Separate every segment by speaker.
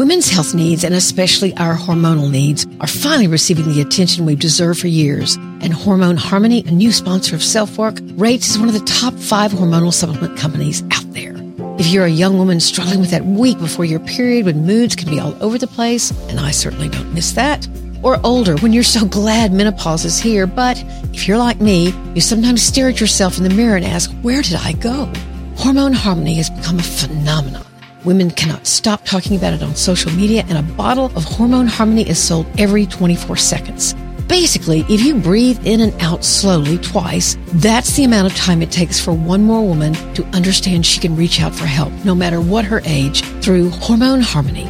Speaker 1: Women's health needs, and especially our hormonal needs, are finally receiving the attention we've deserved for years. And Hormone Harmony, a new sponsor of Self Work, rates as one of the top five hormonal supplement companies out there. If you're a young woman struggling with that week before your period when moods can be all over the place, and I certainly don't miss that, or older when you're so glad menopause is here, but if you're like me, you sometimes stare at yourself in the mirror and ask, where did I go? Hormone Harmony has become a phenomenon. Women cannot stop talking about it on social media, and a bottle of Hormone Harmony is sold every 24 seconds. Basically, if you breathe in and out slowly twice, that's the amount of time it takes for one more woman to understand she can reach out for help, no matter what her age, through Hormone Harmony.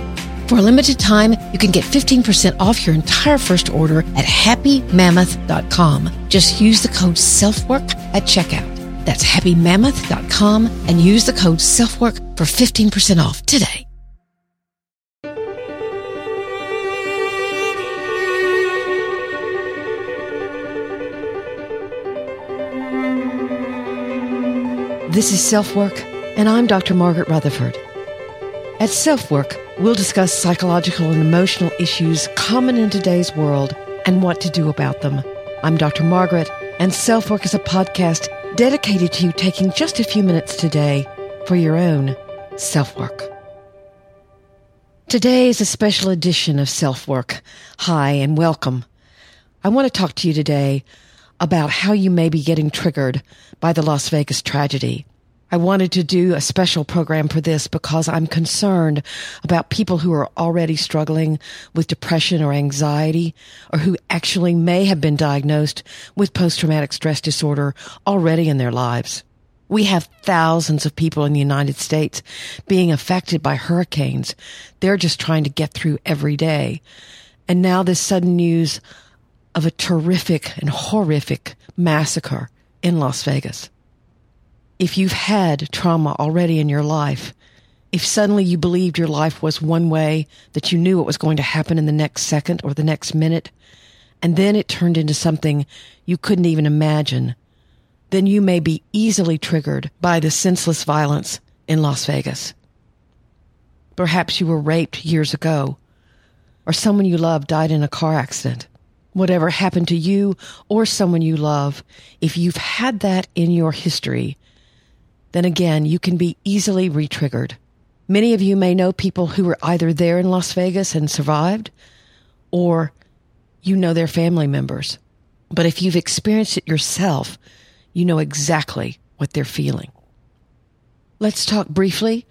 Speaker 1: For a limited time, you can get 15% off your entire first order at happymammoth.com. Just use the code SELFWORK at checkout. That's happymammoth.com and use the code SELFWORK for 15% off today. This is Self Work, and I'm Dr. Margaret Rutherford. At Self Work, we'll discuss psychological and emotional issues common in today's world and what to do about them. I'm Dr. Margaret, and Self Work is a podcast dedicated to you taking just a few minutes today for your own self work. Today is a special edition of Self Work. Hi and welcome. I want to talk to you today about how you may be getting triggered by the Las Vegas tragedy. I wanted to do a special program for this because I'm concerned about people who are already struggling with depression or anxiety or who actually may have been diagnosed with post-traumatic stress disorder already in their lives. We have thousands of people in the United States being affected by hurricanes. They're just trying to get through every day. And now this sudden news of a terrific and horrific massacre in Las Vegas if you've had trauma already in your life, if suddenly you believed your life was one way, that you knew what was going to happen in the next second or the next minute, and then it turned into something you couldn't even imagine, then you may be easily triggered by the senseless violence in Las Vegas. Perhaps you were raped years ago, or someone you love died in a car accident. Whatever happened to you or someone you love, if you've had that in your history, then again, you can be easily retriggered. Many of you may know people who were either there in Las Vegas and survived, or you know their family members. But if you've experienced it yourself, you know exactly what they're feeling. Let's talk briefly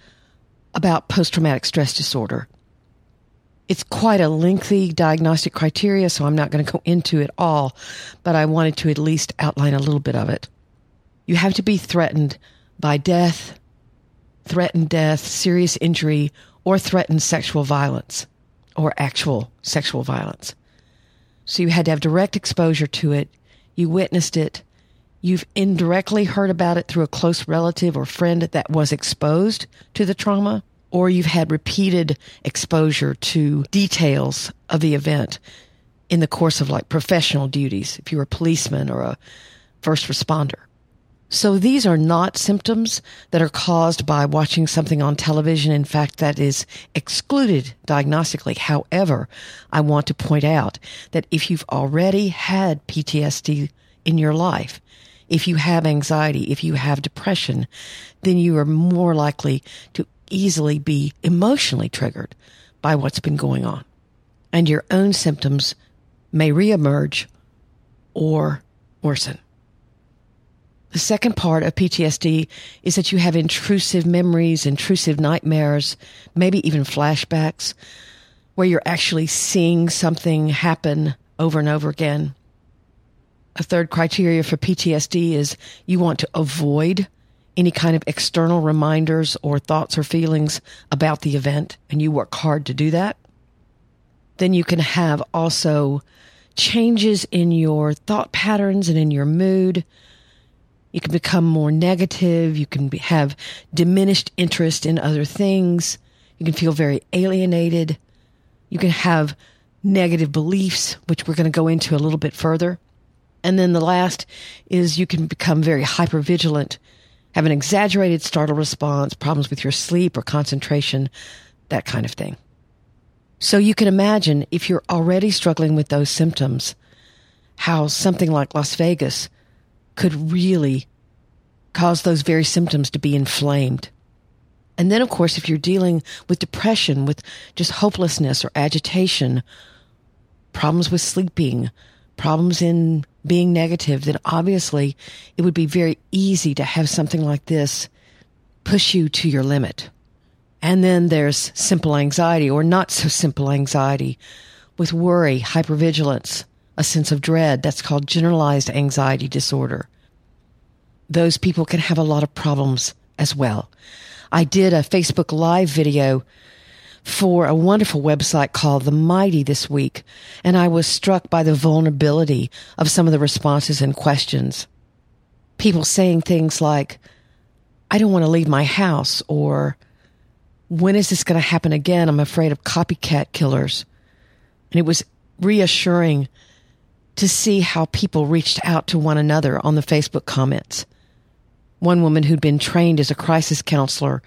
Speaker 1: about post traumatic stress disorder. It's quite a lengthy diagnostic criteria, so I'm not going to go into it all, but I wanted to at least outline a little bit of it. You have to be threatened by death, threatened death, serious injury, or threatened sexual violence or actual sexual violence. So you had to have direct exposure to it. You witnessed it. You've indirectly heard about it through a close relative or friend that was exposed to the trauma, or you've had repeated exposure to details of the event in the course of like professional duties, if you're a policeman or a first responder. So these are not symptoms that are caused by watching something on television. In fact, that is excluded diagnostically. However, I want to point out that if you've already had PTSD in your life, if you have anxiety, if you have depression, then you are more likely to easily be emotionally triggered by what's been going on. And your own symptoms may reemerge or worsen. The second part of PTSD is that you have intrusive memories, intrusive nightmares, maybe even flashbacks, where you're actually seeing something happen over and over again. A third criteria for PTSD is you want to avoid any kind of external reminders or thoughts or feelings about the event, and you work hard to do that. Then you can have also changes in your thought patterns and in your mood you can become more negative. You can be, have diminished interest in other things. You can feel very alienated. You can have negative beliefs, which we're going to go into a little bit further. And then the last is you can become very hypervigilant, have an exaggerated startle response, problems with your sleep or concentration, that kind of thing. So you can imagine if you're already struggling with those symptoms, how something like Las Vegas could really cause those very symptoms to be inflamed. And then, of course, if you're dealing with depression, with just hopelessness or agitation, problems with sleeping, problems in being negative, then obviously it would be very easy to have something like this push you to your limit. And then there's simple anxiety or not so simple anxiety with worry, hypervigilance, a sense of dread. That's called generalized anxiety disorder. Those people can have a lot of problems as well. I did a Facebook Live video for a wonderful website called The Mighty this week, and I was struck by the vulnerability of some of the responses and questions. People saying things like, I don't want to leave my house, or when is this going to happen again? I'm afraid of copycat killers. And it was reassuring to see how people reached out to one another on the Facebook comments. One woman who'd been trained as a crisis counselor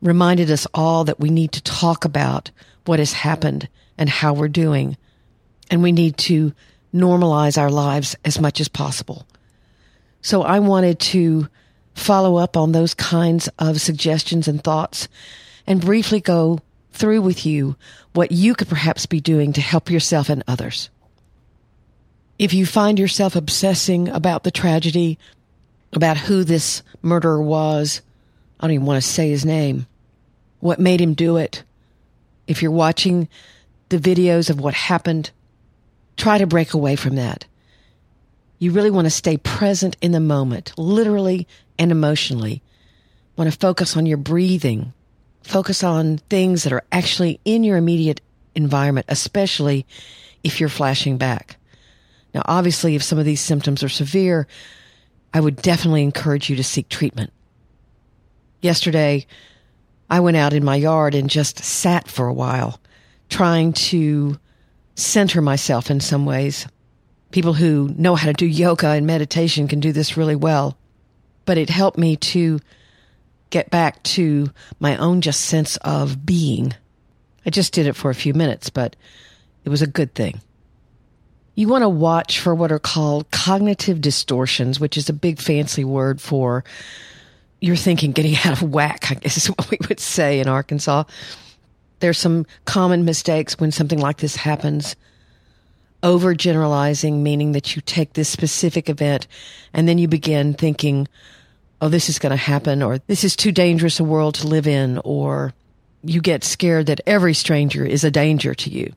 Speaker 1: reminded us all that we need to talk about what has happened and how we're doing. And we need to normalize our lives as much as possible. So I wanted to follow up on those kinds of suggestions and thoughts and briefly go through with you what you could perhaps be doing to help yourself and others. If you find yourself obsessing about the tragedy, about who this murderer was, I don't even want to say his name, what made him do it. If you're watching the videos of what happened, try to break away from that. You really want to stay present in the moment, literally and emotionally. Want to focus on your breathing. Focus on things that are actually in your immediate environment, especially if you're flashing back. Now, obviously, if some of these symptoms are severe, I would definitely encourage you to seek treatment. Yesterday, I went out in my yard and just sat for a while, trying to center myself in some ways. People who know how to do yoga and meditation can do this really well, but it helped me to get back to my own just sense of being. I just did it for a few minutes, but it was a good thing. You want to watch for what are called cognitive distortions, which is a big fancy word for your thinking getting out of whack, I guess is what we would say in Arkansas. There's some common mistakes when something like this happens. Overgeneralizing, meaning that you take this specific event and then you begin thinking, oh, this is going to happen, or this is too dangerous a world to live in, or you get scared that every stranger is a danger to you.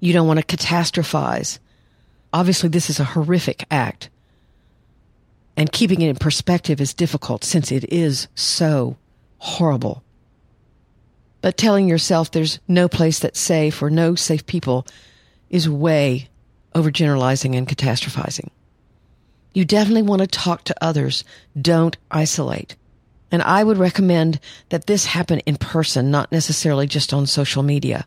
Speaker 1: You don't want to catastrophize. Obviously, this is a horrific act. And keeping it in perspective is difficult since it is so horrible. But telling yourself there's no place that's safe or no safe people is way overgeneralizing and catastrophizing. You definitely want to talk to others. Don't isolate. And I would recommend that this happen in person, not necessarily just on social media.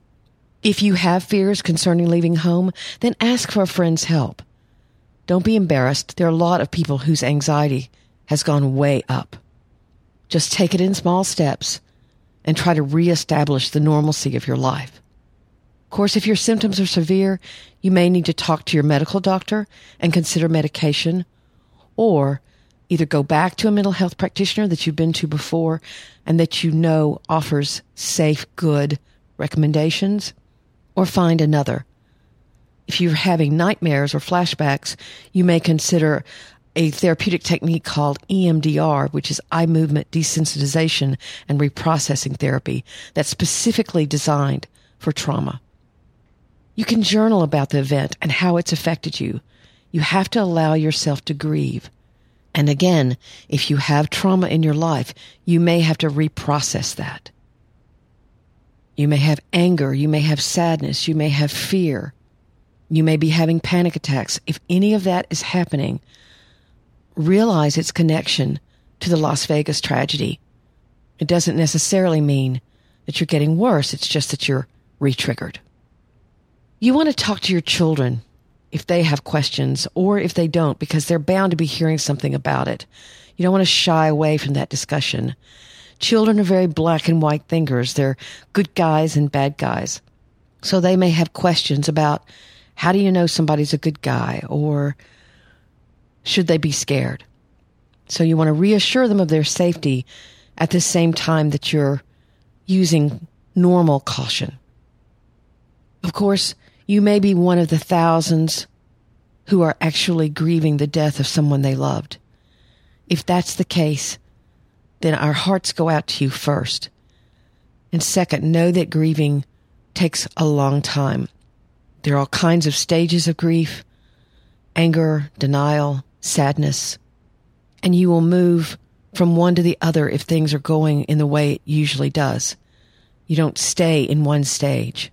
Speaker 1: If you have fears concerning leaving home, then ask for a friend's help. Don't be embarrassed. There are a lot of people whose anxiety has gone way up. Just take it in small steps and try to reestablish the normalcy of your life. Of course, if your symptoms are severe, you may need to talk to your medical doctor and consider medication or either go back to a mental health practitioner that you've been to before and that you know offers safe, good recommendations or find another. If you're having nightmares or flashbacks, you may consider a therapeutic technique called EMDR, which is eye movement desensitization and reprocessing therapy that's specifically designed for trauma. You can journal about the event and how it's affected you. You have to allow yourself to grieve. And again, if you have trauma in your life, you may have to reprocess that. You may have anger. You may have sadness. You may have fear. You may be having panic attacks. If any of that is happening, realize its connection to the Las Vegas tragedy. It doesn't necessarily mean that you're getting worse. It's just that you're re-triggered. You want to talk to your children if they have questions or if they don't, because they're bound to be hearing something about it. You don't want to shy away from that discussion. Children are very black and white thinkers. They're good guys and bad guys. So they may have questions about how do you know somebody's a good guy or should they be scared? So you want to reassure them of their safety at the same time that you're using normal caution. Of course, you may be one of the thousands who are actually grieving the death of someone they loved. If that's the case, then our hearts go out to you first. And second, know that grieving takes a long time. There are all kinds of stages of grief anger, denial, sadness, and you will move from one to the other if things are going in the way it usually does. You don't stay in one stage.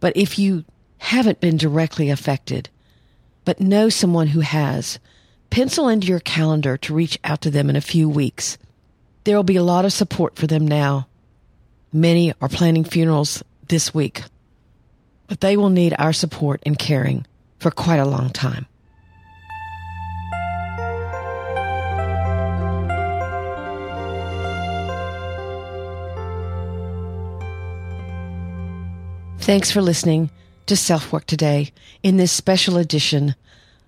Speaker 1: But if you haven't been directly affected, but know someone who has, pencil into your calendar to reach out to them in a few weeks. There will be a lot of support for them now. Many are planning funerals this week, but they will need our support and caring for quite a long time. Thanks for listening to Self Work Today in this special edition,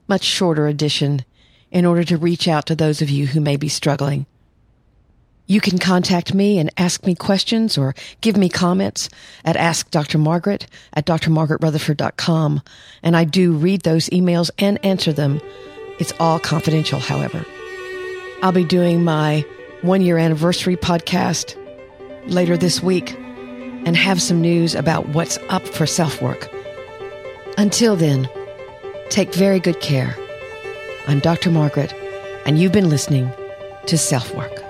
Speaker 1: much shorter edition, in order to reach out to those of you who may be struggling. You can contact me and ask me questions or give me comments at Ask Dr. Margaret at drmargaretrutherford.com. And I do read those emails and answer them. It's all confidential, however. I'll be doing my one year anniversary podcast later this week and have some news about what's up for self work. Until then, take very good care. I'm Dr. Margaret, and you've been listening to Self Work.